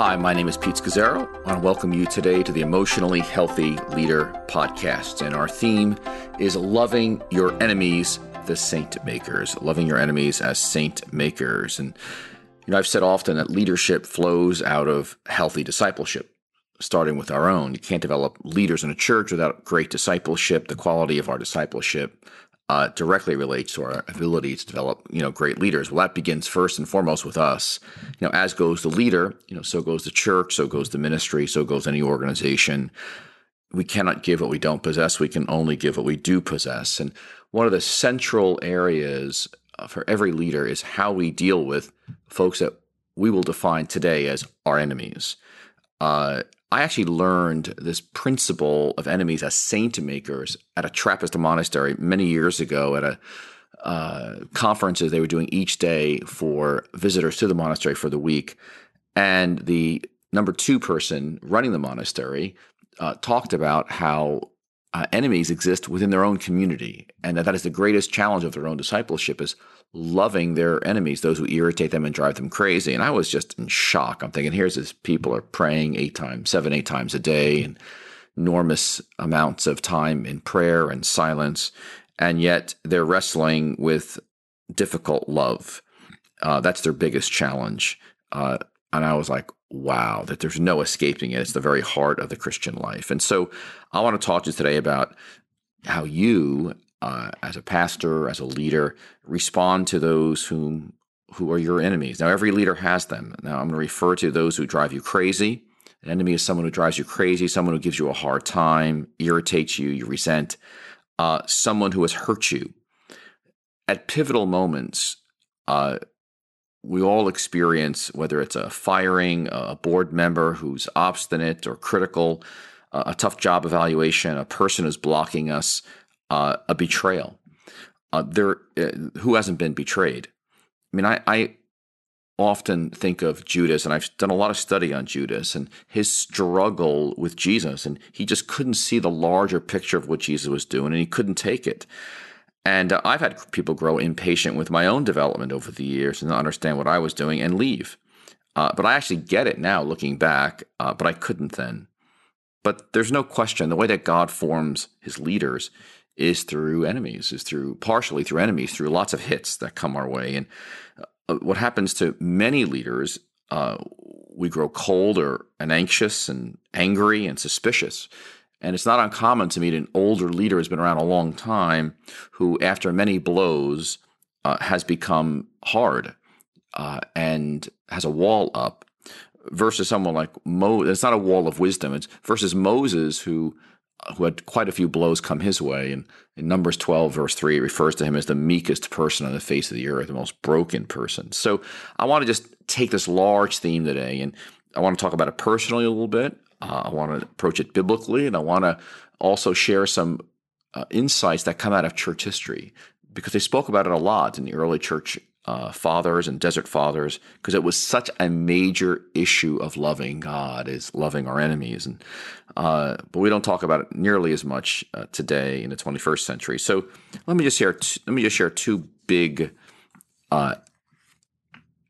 Hi, my name is Pete Scazzero. I want to welcome you today to the Emotionally Healthy Leader podcast. And our theme is loving your enemies, the saint makers, loving your enemies as saint makers. And, you know, I've said often that leadership flows out of healthy discipleship, starting with our own. You can't develop leaders in a church without great discipleship, the quality of our discipleship uh, directly relates to our ability to develop, you know, great leaders. Well, that begins first and foremost with us. You know, as goes the leader, you know, so goes the church, so goes the ministry, so goes any organization. We cannot give what we don't possess. We can only give what we do possess. And one of the central areas uh, for every leader is how we deal with folks that we will define today as our enemies. Uh, I actually learned this principle of enemies as saint makers at a Trappist monastery many years ago at a uh, conferences they were doing each day for visitors to the monastery for the week. And the number two person running the monastery uh, talked about how uh, enemies exist within their own community, and that that is the greatest challenge of their own discipleship is loving their enemies, those who irritate them and drive them crazy. And I was just in shock. I'm thinking, here's this people are praying eight times, seven, eight times a day, and enormous amounts of time in prayer and silence, and yet they're wrestling with difficult love. Uh, that's their biggest challenge. Uh, and I was like, wow, that there's no escaping it. It's the very heart of the Christian life. And so I want to talk to you today about how you, uh, as a pastor, as a leader, respond to those whom who are your enemies. Now, every leader has them. Now, I'm going to refer to those who drive you crazy. An enemy is someone who drives you crazy, someone who gives you a hard time, irritates you, you resent, uh, someone who has hurt you. At pivotal moments, uh, we all experience, whether it's a firing, a board member who's obstinate or critical, a tough job evaluation, a person who's blocking us, uh, a betrayal. Uh, there, uh, who hasn't been betrayed? I mean, I, I often think of Judas, and I've done a lot of study on Judas and his struggle with Jesus, and he just couldn't see the larger picture of what Jesus was doing, and he couldn't take it. And uh, I've had people grow impatient with my own development over the years and not understand what I was doing and leave. Uh, but I actually get it now looking back, uh, but I couldn't then. But there's no question the way that God forms his leaders is through enemies, is through partially through enemies, through lots of hits that come our way. And uh, what happens to many leaders, uh, we grow colder and anxious and angry and suspicious. And it's not uncommon to meet an older leader who's been around a long time who, after many blows, uh, has become hard uh, and has a wall up versus someone like Moses. It's not a wall of wisdom. It's versus Moses who who had quite a few blows come his way. And in Numbers 12, verse 3, it refers to him as the meekest person on the face of the earth, the most broken person. So I want to just take this large theme today and I want to talk about it personally a little bit. Uh, I want to approach it biblically, and I want to also share some uh, insights that come out of church history because they spoke about it a lot in the early church uh, fathers and desert fathers because it was such a major issue of loving God is loving our enemies, and uh, but we don't talk about it nearly as much uh, today in the 21st century. So let me just share t- let me just share two big uh,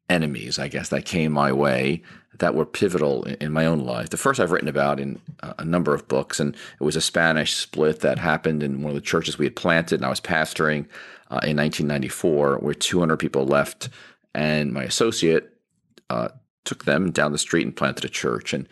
enemies, I guess, that came my way that were pivotal in my own life. The first I've written about in a number of books, and it was a Spanish split that happened in one of the churches we had planted, and I was pastoring uh, in 1994, where 200 people left, and my associate uh, took them down the street and planted a church. And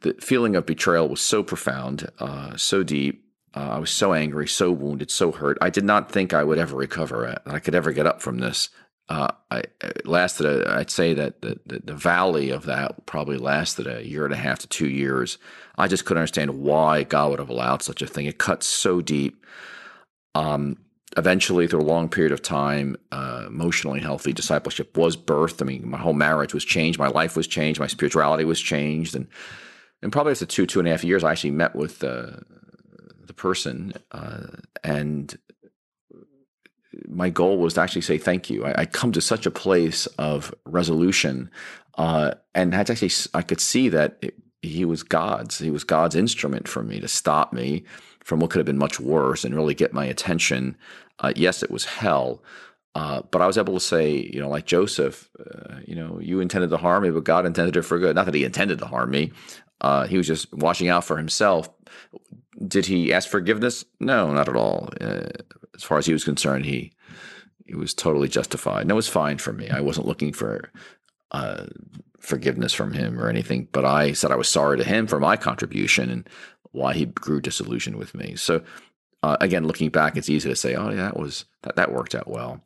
the feeling of betrayal was so profound, uh, so deep. Uh, I was so angry, so wounded, so hurt. I did not think I would ever recover. It, I could ever get up from this uh, I lasted. A, I'd say that the, the, the valley of that probably lasted a year and a half to two years. I just couldn't understand why God would have allowed such a thing. It cut so deep. Um, eventually, through a long period of time, uh, emotionally healthy discipleship was birthed. I mean, my whole marriage was changed. My life was changed. My spirituality was changed, and and probably after two two and a half years, I actually met with uh, the person uh, and my goal was to actually say thank you. I, I come to such a place of resolution, uh, and had actually I could see that it, he was God's. He was God's instrument for me to stop me from what could have been much worse and really get my attention. Uh, yes, it was hell, Uh, but I was able to say, you know, like Joseph, uh, you know, you intended to harm me, but God intended it for good. Not that he intended to harm me. Uh, he was just watching out for himself. Did he ask forgiveness? No, not at all. Uh, as far as he was concerned, he he was totally justified. And it was fine for me. I wasn't looking for uh, forgiveness from him or anything, but I said I was sorry to him for my contribution and why he grew disillusioned with me. So uh, again, looking back, it's easy to say, "Oh, yeah, that was that, that worked out well."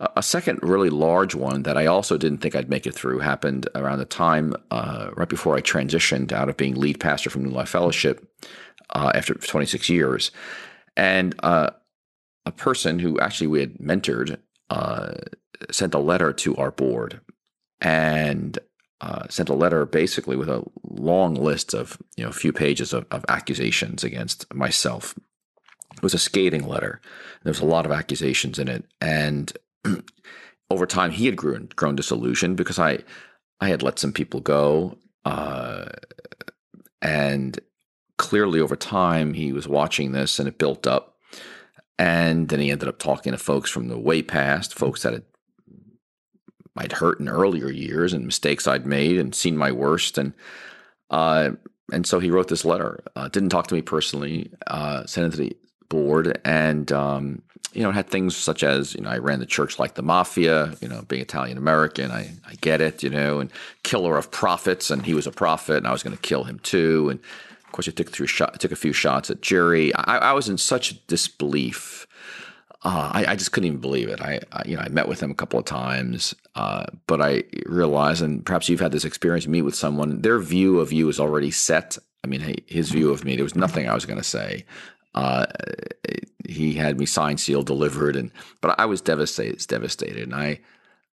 Uh, a second really large one that I also didn't think I'd make it through happened around the time uh, right before I transitioned out of being lead pastor from New Life Fellowship uh, after 26 years, and uh, a person who actually we had mentored uh, sent a letter to our board and sent a letter basically with a long list of you know a few pages of, of accusations against myself. It was a scathing letter. There was a lot of accusations in it, and over time he had grown grown disillusioned because I I had let some people go, uh, and clearly over time he was watching this and it built up, and then he ended up talking to folks from the way past, folks that had I'd hurt in earlier years and mistakes I'd made and seen my worst and uh, and so he wrote this letter. Uh, didn't talk to me personally. Uh, sent it to the board and um, you know had things such as you know I ran the church like the mafia you know being Italian American I, I get it you know and killer of prophets and he was a prophet and I was going to kill him too and of course I took through shot took a few shots at Geri I, I was in such disbelief uh, I, I, just couldn't even believe it. I, I, you know I met with him a couple of times, uh, but I realized, and perhaps you've had this experience, meet with someone, their view of you is already set. I mean, his view of me, there was nothing I was going to say. Uh, he had me signed, sealed, delivered, and but I was devastated. Devastated, and I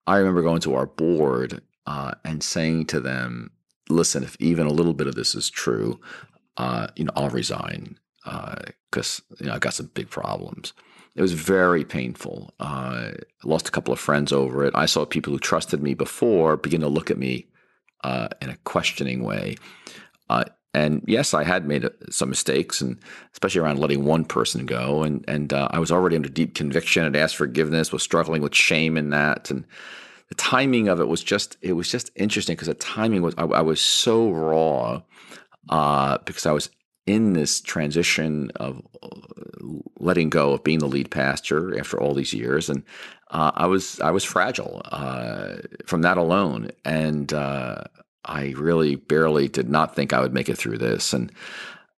I remember going to our board uh, and saying to them, "Listen, if even a little bit of this is true, uh, you know, I'll resign because uh, you know I got some big problems." It was very painful. Uh, I lost a couple of friends over it. I saw people who trusted me before begin to look at me uh, in a questioning way. Uh, and yes, I had made uh, some mistakes, and especially around letting one person go. And and uh, I was already under deep conviction. and asked forgiveness. Was struggling with shame in that, and the timing of it was just it was just interesting because the timing was I, I was so raw uh, because I was in this transition of uh, letting go of being the lead pastor after all these years, and uh, I was I was fragile uh, from that alone, and I really barely did not think I would make it through this. And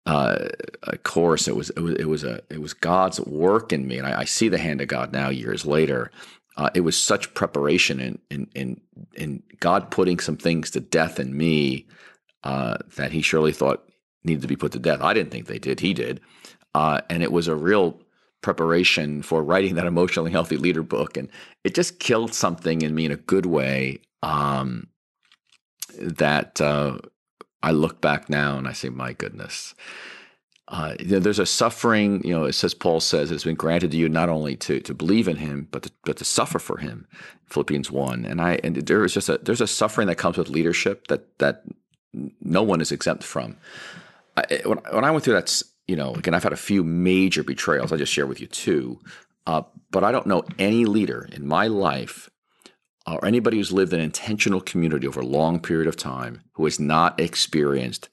uh, of course, it was, it was it was a it was God's work in me, and I, I see the hand of God now years later. Uh, it was such preparation in, in in in God putting some things to death in me uh, that He surely thought needed to be put to death. I didn't think they did. He did, uh, and it was a real preparation for writing that emotionally healthy leader book, and it just killed something in me in a good way. Um, that uh, I look back now and I say, my goodness. Uh, there's a suffering, you know, it says, Paul says, it's been granted to you not only to, to believe in him, but to, but to suffer for him, Philippians 1. And I, and there is just a, there's a suffering that comes with leadership that, that no one is exempt from. I, when, when I went through that, you know, again, I've had a few major betrayals. I just share with you two. Uh, but I don't know any leader in my life or anybody who's lived an intentional community over a long period of time who has not experienced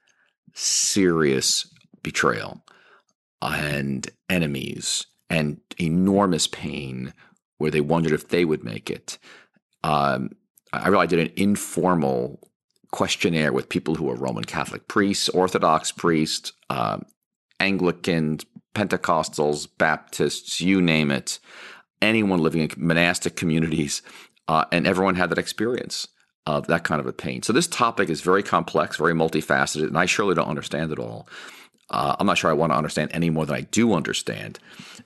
serious betrayal and enemies and enormous pain where they wondered if they would make it. Um, I really did an informal questionnaire with people who are Roman Catholic priests, Orthodox priests, uh, Anglicans, Pentecostals, Baptists, you name it, anyone living in monastic communities uh, and everyone had that experience of that kind of a pain. So this topic is very complex, very multifaceted, and I surely don't understand it all. Uh, I'm not sure I want to understand any more than I do understand,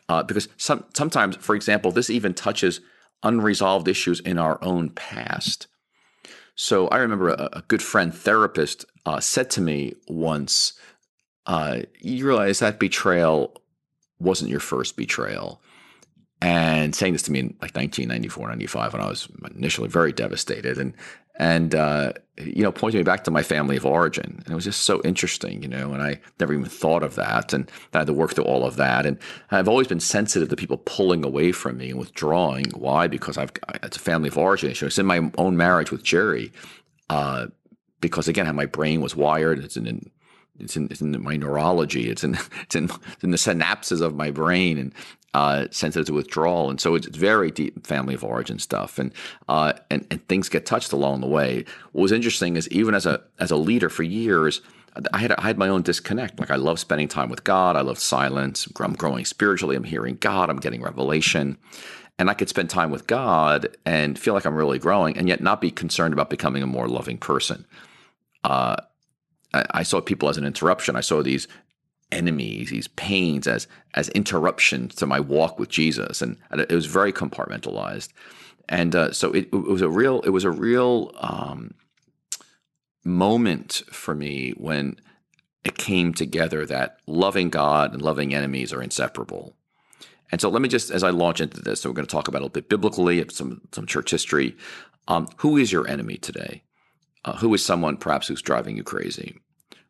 uh, because some, sometimes, for example, this even touches unresolved issues in our own past. So I remember a, a good friend therapist uh, said to me once, uh, "You realize that betrayal wasn't your first betrayal." and saying this to me in like 1994, 95, when I was initially very devastated. And and uh, you know, pointing me back to my family of origin. And it was just so interesting, you know, and I never even thought of that. And I had to work through all of that. And I've always been sensitive to people pulling away from me and withdrawing. Why? Because I've it's a family of origin issue. It's in my own marriage with Geri. Uh, because again, how my brain was wired. It's in, it's in, it's in my neurology. It's in, it's in, it's in the synapses of my brain. And uh, sensitive to withdrawal, and so it's very deep family of origin stuff, and uh, and and things get touched along the way. What was interesting is even as a as a leader for years, I had I had my own disconnect. Like I love spending time with God. I love silence. I'm growing spiritually. I'm hearing God. I'm getting revelation. And I could spend time with God and feel like I'm really growing, and yet not be concerned about becoming a more loving person. Uh, I, saw people as an interruption. I saw these enemies, these pains as as interruptions to my walk with Jesus, and it was very compartmentalized. And uh, so it, it, was a real it was a real um, moment for me when it came together that loving God and loving enemies are inseparable. And so let me just, as I launch into this, so we're going to talk about a little bit biblically, some some church history. Um, who is your enemy today? Uh, who is someone perhaps who's driving you crazy?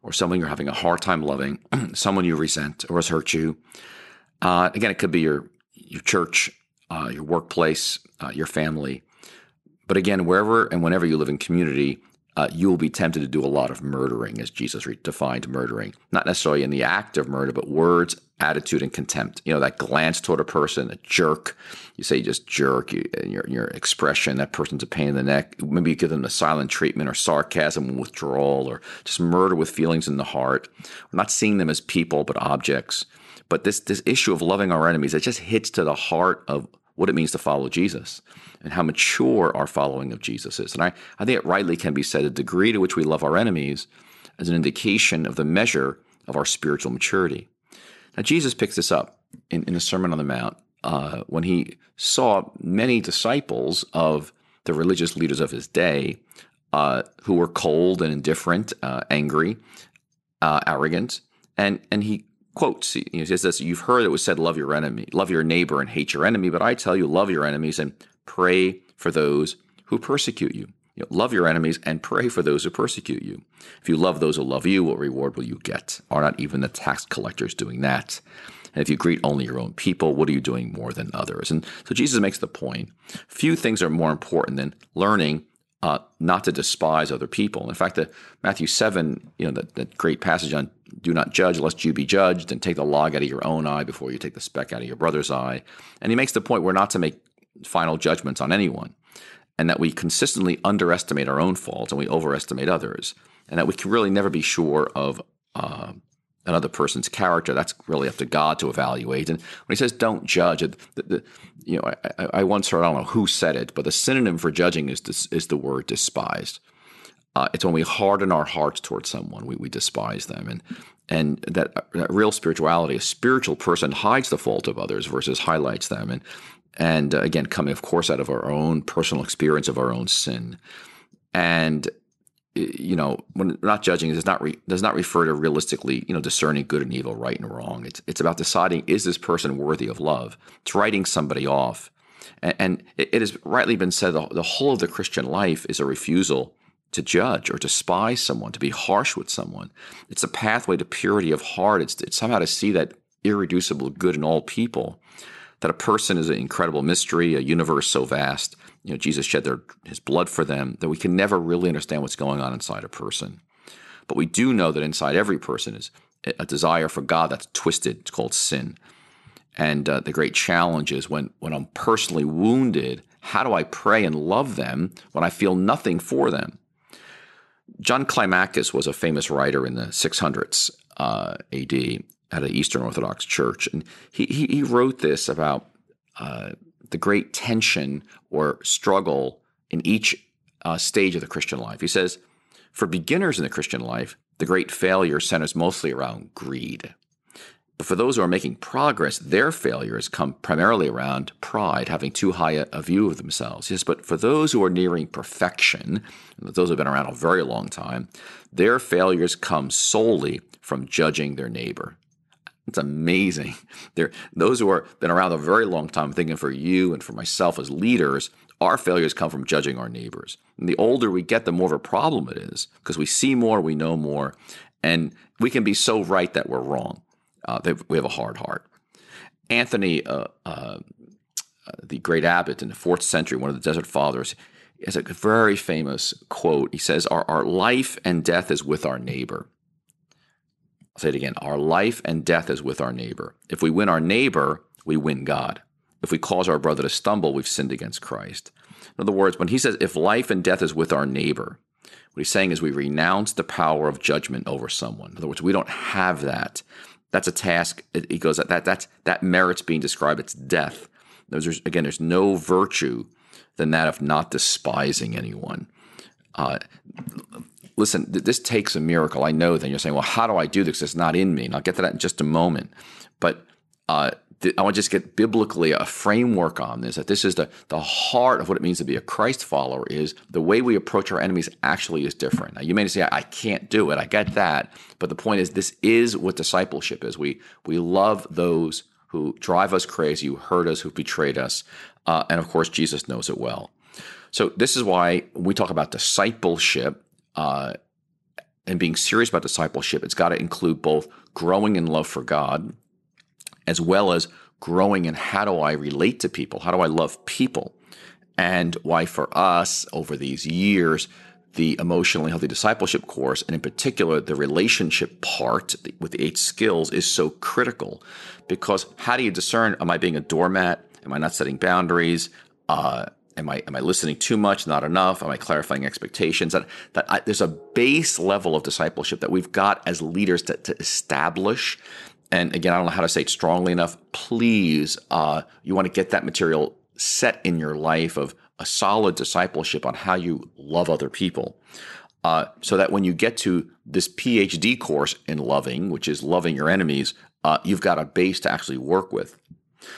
or someone you're having a hard time loving, someone you resent or has hurt you. Uh, again, it could be your your church, uh, your workplace, uh, your family. But again, wherever and whenever you live in community, uh, you will be tempted to do a lot of murdering, as Jesus defined murdering. Not necessarily in the act of murder, but words, attitude, and contempt. You know, that glance toward a person, a jerk. You say you just jerk, you, in your, your expression, that person's a pain in the neck. Maybe you give them a silent treatment or sarcasm and withdrawal or just murder with feelings in the heart. We're not seeing them as people, but objects. But this, this issue of loving our enemies, it just hits to the heart of what it means to follow Jesus and how mature our following of Jesus is. And I, I think it rightly can be said the degree to which we love our enemies is an indication of the measure of our spiritual maturity. Now, Jesus picks this up in, in the Sermon on the Mount uh, when he saw many disciples of the religious leaders of his day uh, who were cold and indifferent, uh, angry, uh, arrogant, and and he quotes he says this: "You've heard it was said, love your enemy, love your neighbor, and hate your enemy. But I tell you, love your enemies and pray for those who persecute you. You know, love your enemies and pray for those who persecute you. If you love those who love you, what reward will you get? Are not even the tax collectors doing that? And if you greet only your own people, what are you doing more than others? And so Jesus makes the point few things are more important than learning uh, not to despise other people. In fact, the Matthew 7, you know, that, that great passage on do not judge lest you be judged and take the log out of your own eye before you take the speck out of your brother's eye. And he makes the point we're not to make final judgments on anyone, and that we consistently underestimate our own faults and we overestimate others, and that we can really never be sure of uh, another person's character. That's really up to God to evaluate. And when he says "don't judge," the, the, you know, I, I, once heard I don't know who said it, but the synonym for judging is is the word despised. Uh, it's when we harden our hearts towards someone, we, we despise them, and and that, that real spirituality, a spiritual person hides the fault of others versus highlights them, and and uh, again, coming, of course, out of our own personal experience of our own sin. And you know, when not judging does not re, does not refer to realistically, you know, discerning good and evil, right and wrong. It's it's about deciding is this person worthy of love. It's writing somebody off, and, and it, it, has rightly been said the, the whole of the Christian life is a refusal to judge or despise someone, to be harsh with someone. It's a pathway to purity of heart. It's, it's somehow to see that irreducible good in all people that a person is an incredible mystery, a universe so vast. You know, Jesus shed their, his blood for them that we can never really understand what's going on inside a person. But we do know that inside every person is a desire for God that's twisted. It's called sin. And uh, the great challenge is when, when I'm personally wounded, how do I pray and love them when I feel nothing for them? John Climacus was a famous writer in the 600s uh, AD, at an Eastern Orthodox church, and he he, he wrote this about uh, the great tension or struggle in each uh, stage of the Christian life. He says, for beginners in the Christian life, the great failure centers mostly around greed. But for those who are making progress, their failures come primarily around pride, having too high a, a view of themselves. Yes, but for those who are nearing perfection, those who have been around a very long time, their failures come solely from judging their neighbor. It's amazing. There, those who have been around a very long time, thinking for you and for myself as leaders, our failures come from judging our neighbors. And the older we get, the more of a problem it is because we see more, we know more, and we can be so right that we're wrong. Uh, we have a hard heart. Anthony, uh, uh, the great abbot in the fourth century, one of the Desert Fathers, has a very famous quote. He says, our, our life and death is with our neighbor. I'll say it again. Our life and death is with our neighbor. If we win our neighbor, we win God. If we cause our brother to stumble, we've sinned against Christ. In other words, when he says, if life and death is with our neighbor, what he's saying is we renounce the power of judgment over someone. In other words, we don't have that. That's a task. He goes that that that merits being described. It's death. There's, again, there's no virtue than that of not despising anyone. Uh, listen, this takes a miracle. I know that you're saying, well, how do I do this? It's not in me. And I'll get to that in just a moment. But uh, I want to just get biblically a framework on this that this is the, the heart of what it means to be a Christ follower is the way we approach our enemies actually is different. Now, you may say, I can't do it. I get that. But the point is, this is what discipleship is. We, we love those who drive us crazy, who hurt us, who betrayed us. Uh, and of course, Jesus knows it well. So, this is why we talk about discipleship uh, and being serious about discipleship, it's got to include both growing in love for God as well as growing in how do I relate to people? How do I love people? And why, for us, over these years, the emotionally healthy discipleship course, and in particular the relationship part with the eight skills, is so critical. Because how do you discern? Am I being a doormat? Am I not setting boundaries? Uh, am I am I listening too much? Not enough? Am I clarifying expectations? That that I, there's a base level of discipleship that we've got as leaders to, to establish. And again, I don't know how to say it strongly enough. Please, uh, you want to get that material set in your life of a solid discipleship on how you love other people. Uh, so that when you get to this PhD course in loving, which is loving your enemies, uh, you've got a base to actually work with.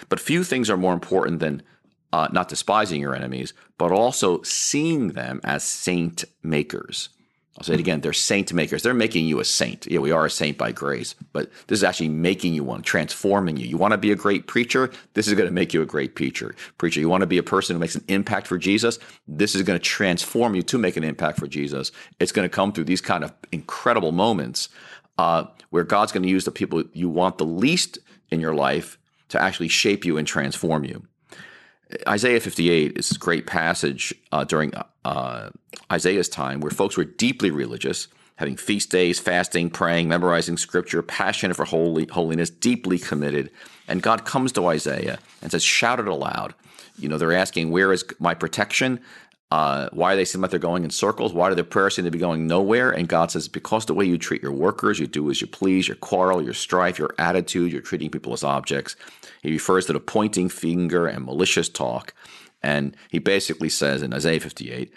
But few things are more important than uh, not despising your enemies, but also seeing them as saint makers. I'll say it again. They're saint makers. They're making you a saint. Yeah, we are a saint by grace, but this is actually making you one, transforming you. You want to be a great preacher? This is going to make you a great preacher. Preacher, you want to be a person who makes an impact for Jesus? This is going to transform you to make an impact for Jesus. It's going to come through these kind of incredible moments uh, where God's going to use the people you want the least in your life to actually shape you and transform you. Isaiah 58 is a great passage uh, during uh, Isaiah's time where folks were deeply religious, having feast days, fasting, praying, memorizing scripture, passionate for holy, holiness, deeply committed. And God comes to Isaiah and says, Shout it aloud. You know, they're asking, Where is my protection? Uh, why do they seem like they're going in circles? Why do their prayers seem to be going nowhere? And God says, because the way you treat your workers, you do as you please, your quarrel, your strife, your attitude, you're treating people as objects. He refers to the pointing finger and malicious talk. And he basically says in Isaiah 58,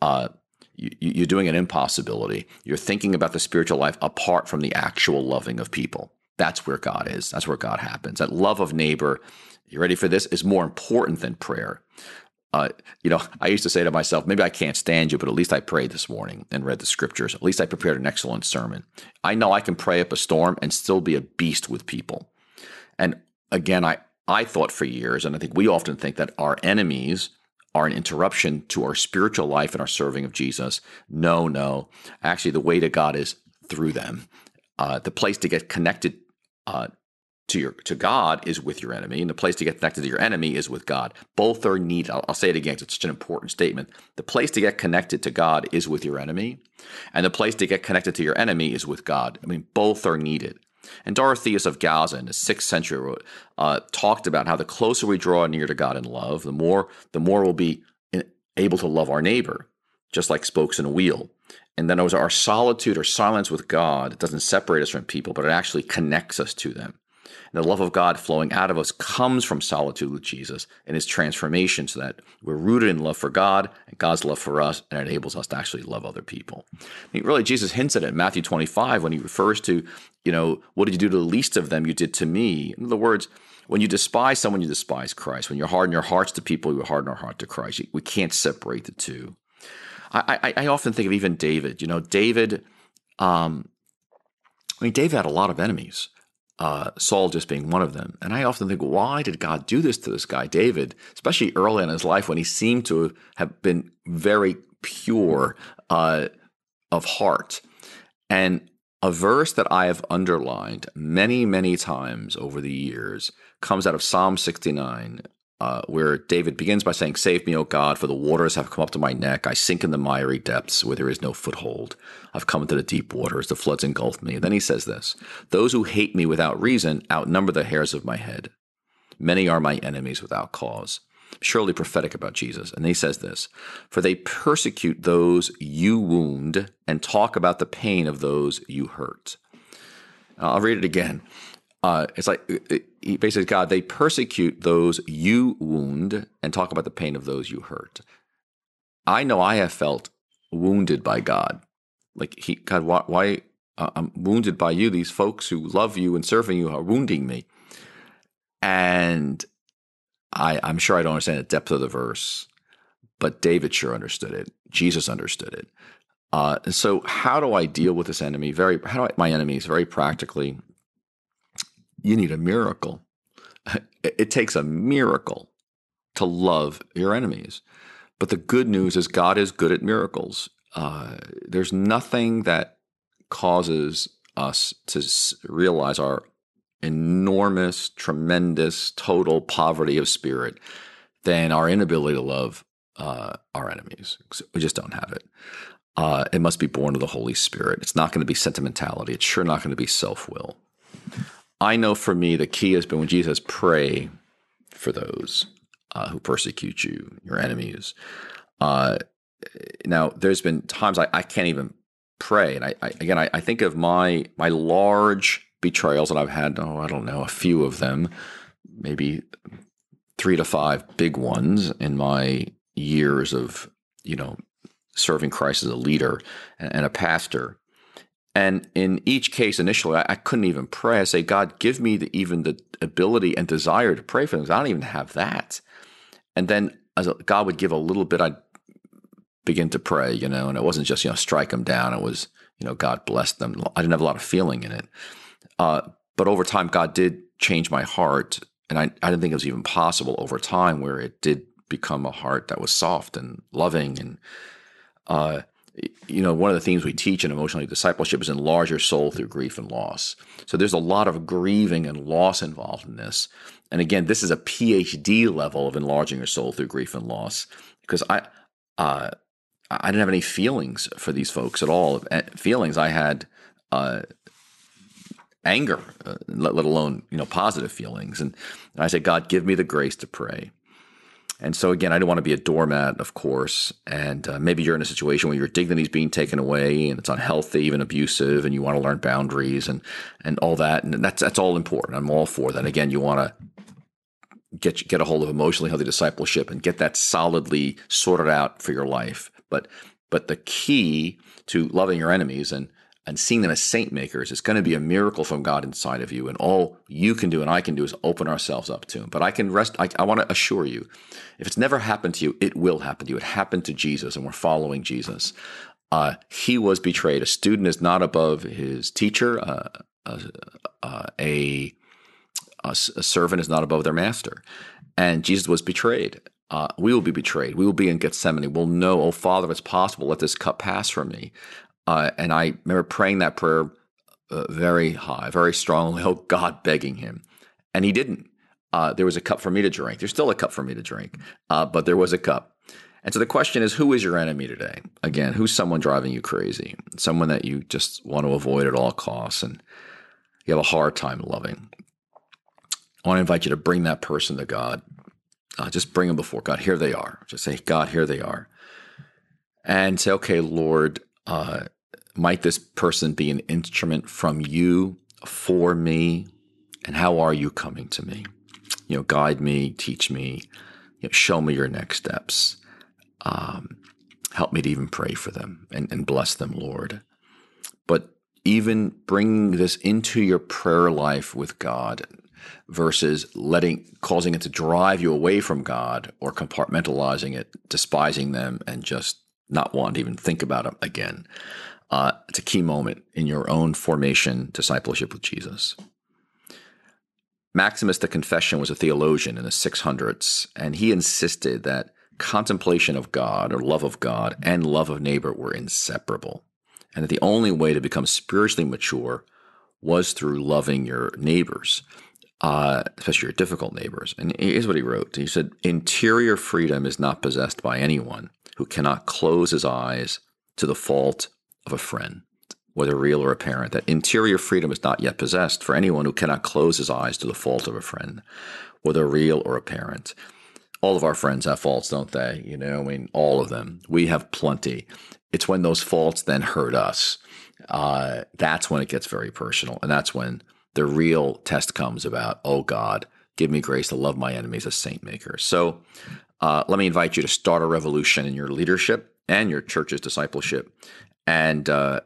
uh, you, are doing an impossibility. You're thinking about the spiritual life apart from the actual loving of people. That's where God is. That's where God happens. That love of neighbor, you ready for this, is more important than prayer uh, you know, I used to say to myself, maybe I can't stand you, but at least I prayed this morning and read the scriptures. At least I prepared an excellent sermon. I know I can pray up a storm and still be a beast with people. And again, I, I thought for years, and I think we often think that our enemies are an interruption to our spiritual life and our serving of Jesus. No, no. Actually, the way to God is through them. Uh, the place to get connected uh, to your to God is with your enemy, and the place to get connected to your enemy is with God. Both are needed. I'll, I'll say it again; it's such an important statement. The place to get connected to God is with your enemy, and the place to get connected to your enemy is with God. I mean, both are needed. And Dorotheus of Gaza in the sixth century wrote uh, talked about how the closer we draw near to God in love, the more the more we'll be able to love our neighbor, just like spokes in a wheel. And then it was our solitude or silence with God. It doesn't separate us from people, but it actually connects us to them. And the love of God flowing out of us comes from solitude with Jesus and his transformation so that we're rooted in love for God and God's love for us and it enables us to actually love other people. I mean, really, Jesus hints at it in Matthew 25 when he refers to, you know, what did you do to the least of them? You did to me. In other words, when you despise someone, you despise Christ. When you harden your hearts to people, you harden our heart to Christ. We can't separate the two. I, I, I often think of even David. You know, David. Um, I mean, David had a lot of enemies. Uh, Saul just being one of them. And I often think, why did God do this to this guy, David, especially early in his life when he seemed to have been very pure uh, of heart? And a verse that I have underlined many, many times over the years comes out of Psalm 69, uh, where David begins by saying, Save me, O God, for the waters have come up to my neck. I sink in the miry depths where there is no foothold. I've come into the deep waters. The floods engulf me. And then he says this Those who hate me without reason outnumber the hairs of my head. Many are my enemies without cause. Surely prophetic about Jesus. And he says this For they persecute those you wound and talk about the pain of those you hurt. I'll read it again uh, it's like he basically God. They persecute those you wound and talk about the pain of those you hurt. I know I have felt wounded by God. Like he, God, why? why uh, I'm wounded by you. These folks who love you and serving you are wounding me. And I, I'm sure I don't understand the depth of the verse, but David sure understood it. Jesus understood it. Uh, and so, how do I deal with this enemy? Very, how do I, my enemies? Very practically, you need a miracle. It takes a miracle to love your enemies. But the good news is God is good at miracles. Uh, there's nothing that causes us to realize our enormous, tremendous, total poverty of spirit than our inability to love uh, our enemies. We just don't have it. Uh, it must be born of the Holy Spirit. It's not going to be sentimentality. It's sure not going to be self will. I know for me, the key has been when Jesus pray for those uh, who persecute you, your enemies. Uh, now, there's been times I, I, can't even pray, and I, I again I, I, think of my my large betrayals that I've had. Oh, I don't know, a few of them, maybe three to five big ones in my years of you know serving Christ as a leader and, and a pastor. And in each case, initially, I, I, couldn't even pray. I say, God, give me the, even the ability and desire to pray for them. I don't even have that. And then as God would give a little bit, I'd begin to pray, you know, and it wasn't just, you know, strike them down. It was, you know, God bless them. I didn't have a lot of feeling in it. Uh, but over time, God did change my heart. And I, I didn't think it was even possible over time where it did become a heart that was soft and loving and, uh, you know, one of the themes we teach in emotional discipleship is enlarge your soul through grief and loss. So there's a lot of grieving and loss involved in this. And again, this is a PhD level of enlarging your soul through grief and loss because I, uh, I didn't have any feelings for these folks at all. Eh, feelings I had, uh, anger, uh, let, let, alone you know positive feelings. And, and I said, God, give me the grace to pray. And so again, I don't want to be a doormat, of course. And uh, maybe you're in a situation where your dignity is being taken away, and it's unhealthy, even abusive, and you want to learn boundaries and and all that. And that's that's all important. I'm all for that. Again, you want to get get a hold of emotionally healthy discipleship and get that solidly sorted out for your life. But but the key to loving your enemies and and seeing them as saint makers is going to be a miracle from God inside of you. And all you can do and I can do is open ourselves up to Him. But I can rest, I, I want to assure you, if it's never happened to you, it will happen to you. It happened to Jesus, and we're following Jesus. Uh, he was betrayed. A student is not above his teacher. Uh, uh, uh a, a, servant is not above their master. And Jesus was betrayed. Uh, we will be betrayed. We will be in Gethsemane. We'll know, oh Father, if it's possible, let this cup pass from me. Uh, and I remember praying that prayer uh, very high, very strongly. Oh God, begging Him, and He didn't. Uh, there was a cup for me to drink. There's still a cup for me to drink, uh, but there was a cup. And so the question is, who is your enemy today? Again, who's someone driving you crazy? Someone that you just want to avoid at all costs, and you have a hard time loving. I want to invite you to bring that person to God. Uh, just bring them before God. Here they are. Just say, God, here they are. And say, okay, Lord, uh, might this person be an instrument from you for me? And how are you coming to me? You know, guide me, teach me, you know, show me your next steps. Um, help me to even pray for them and, and bless them, Lord. But even bringing this into your prayer life with God versus letting causing it to drive you away from God or compartmentalizing it, despising them, and just not wanting to even think about them again. Uh, it's a key moment in your own formation discipleship with Jesus. Maximus the Confessor was a theologian in the 600s, and he insisted that contemplation of God or love of God and love of neighbor were inseparable, and that the only way to become spiritually mature was through loving your neighbors, uh, especially your difficult neighbors. And here's what he wrote He said, Interior freedom is not possessed by anyone who cannot close his eyes to the fault of a friend whether real or apparent, that interior freedom is not yet possessed for anyone who cannot close his eyes to the fault of a friend, whether real or apparent. All of our friends have faults, don't they? You know, I mean, all of them. We have plenty. It's when those faults then hurt us. Uh, that's when it gets very personal. And that's when the real test comes about, oh God, give me grace to love my enemies as saint makers. So uh, let me invite you to start a revolution in your leadership and your church's discipleship. And uh,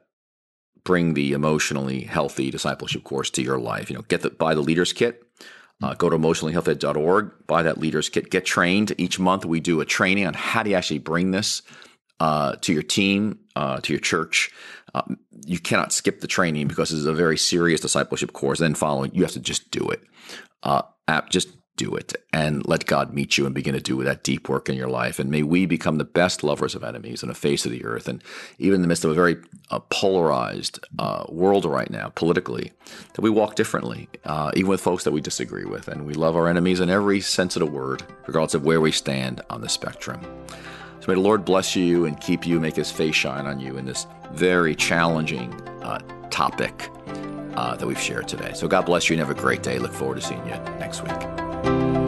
bring the emotionally healthy discipleship course to your life. You know, get the buy the leaders kit. Uh, go to emotionallyhealthy.org, buy that leaders kit, get trained. Each month we do a training on how you actually bring this uh, to your team, uh, to your church. Um, you cannot skip the training because it's a very serious discipleship course. Then following, you have to just do it. Uh, app, just do it and let God meet you and begin to do that deep work in your life. And may we become the best lovers of enemies on the face of the earth. And even in the midst of a very uh, polarized uh, world right now, politically, that we walk differently, uh, even with folks that we disagree with. And we love our enemies in every sense of the word, regardless of where we stand on the spectrum. So may the Lord bless you and keep you, make his face shine on you in this very challenging uh, topic. Uh, that we've shared today. So, God bless you and have a great day. Look forward to seeing you next week. Thank you.